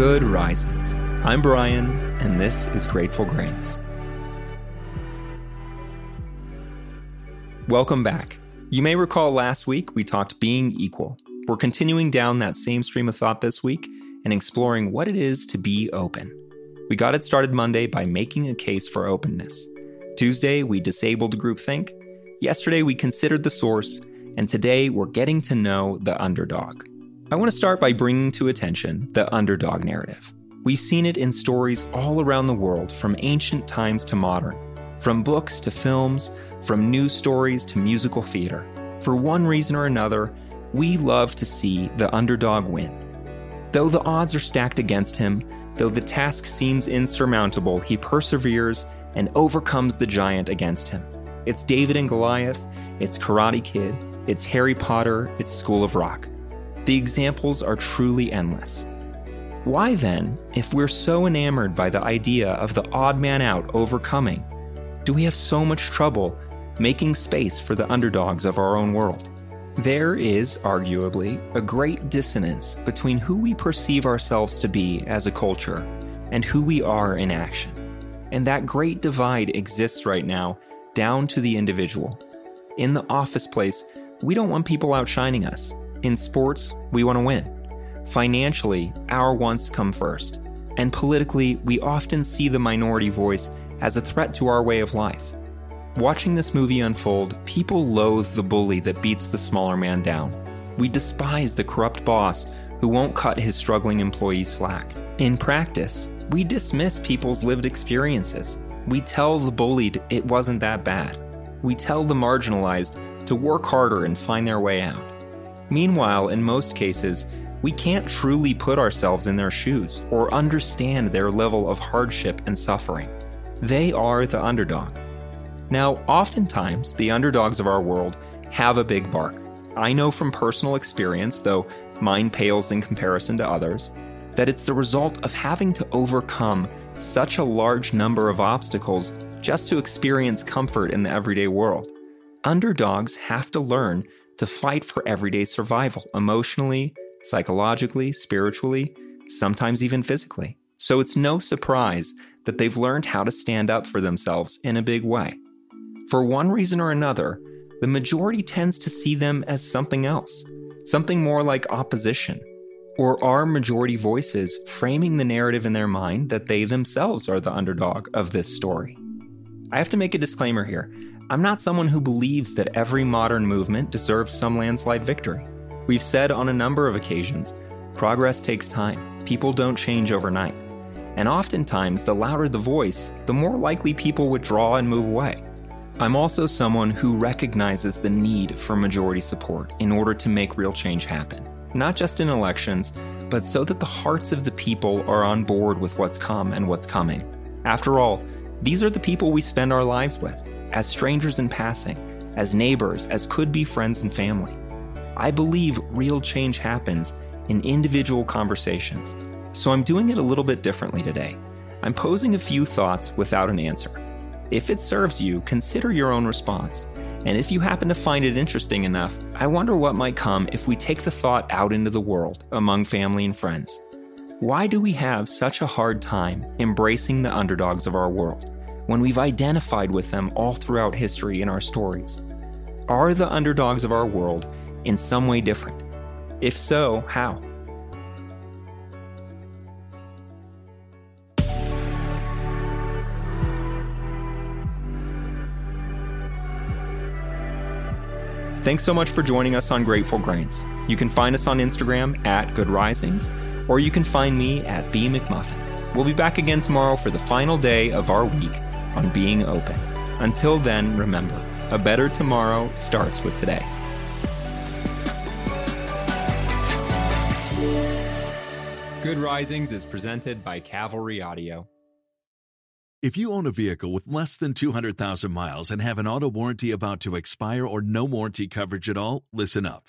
Good Risings. I'm Bryan, and this is Grateful Grains. Welcome back. You may recall last week we talked being equal. We're continuing down that same stream of thought this week and exploring what it is to be open. We got it started Monday by making a case for openness. Tuesday, we disabled groupthink. Yesterday, we considered the source. And today, we're getting to know the underdog. I want to start by bringing to attention the underdog narrative. We've seen it in stories all around the world, from ancient times to modern, from books to films, from news stories to musical theater. For one reason or another, we love to see the underdog win. Though the odds are stacked against him, though the task seems insurmountable, he perseveres and overcomes the giant against him. It's David and Goliath, it's Karate Kid, it's Harry Potter, it's School of Rock. The examples are truly endless. Why then, if we're so enamored by the idea of the odd man out overcoming, do we have so much trouble making space for the underdogs of our own world? There is, arguably, a great dissonance between who we perceive ourselves to be as a culture and who we are in action. And that great divide exists right now down to the individual. In the office place, we don't want people outshining us. In sports, we want to win. Financially, our wants come first. And politically, we often see the minority voice as a threat to our way of life. Watching this movie unfold, people loathe the bully that beats the smaller man down. We despise the corrupt boss who won't cut his struggling employees slack. In practice, we dismiss people's lived experiences. We tell the bullied it wasn't that bad. We tell the marginalized to work harder and find their way out. Meanwhile, in most cases, we can't truly put ourselves in their shoes or understand their level of hardship and suffering. They are the underdog. Now, oftentimes, the underdogs of our world have a big bark. I know from personal experience, though mine pales in comparison to others, that it's the result of having to overcome such a large number of obstacles just to experience comfort in the everyday world. Underdogs have to learn to fight for everyday survival emotionally, psychologically, spiritually, sometimes even physically. So it's no surprise that they've learned how to stand up for themselves in a big way. For one reason or another, the majority tends to see them as something else, something more like opposition. Or are majority voices framing the narrative in their mind that they themselves are the underdog of this story? I have to make a disclaimer here. I'm not someone who believes that every modern movement deserves some landslide victory. We've said on a number of occasions progress takes time, people don't change overnight. And oftentimes, the louder the voice, the more likely people withdraw and move away. I'm also someone who recognizes the need for majority support in order to make real change happen, not just in elections, but so that the hearts of the people are on board with what's come and what's coming. After all, these are the people we spend our lives with as strangers in passing, as neighbors, as could be friends and family. I believe real change happens in individual conversations, so I'm doing it a little bit differently today. I'm posing a few thoughts without an answer. If it serves you, consider your own response. And if you happen to find it interesting enough, I wonder what might come if we take the thought out into the world among family and friends. Why do we have such a hard time embracing the underdogs of our world? When we've identified with them all throughout history in our stories? Are the underdogs of our world in some way different? If so, how? Thanks so much for joining us on Grateful Grains. You can find us on Instagram at Good Risings, or you can find me at B McMullin. We'll be back again tomorrow for the final day of our week on being open. Until then, remember, a better tomorrow starts with today. Good Risings is presented by Cavalry Audio. If you own a vehicle with less than 200,000 miles and have an auto warranty about to expire or no warranty coverage at all, listen up.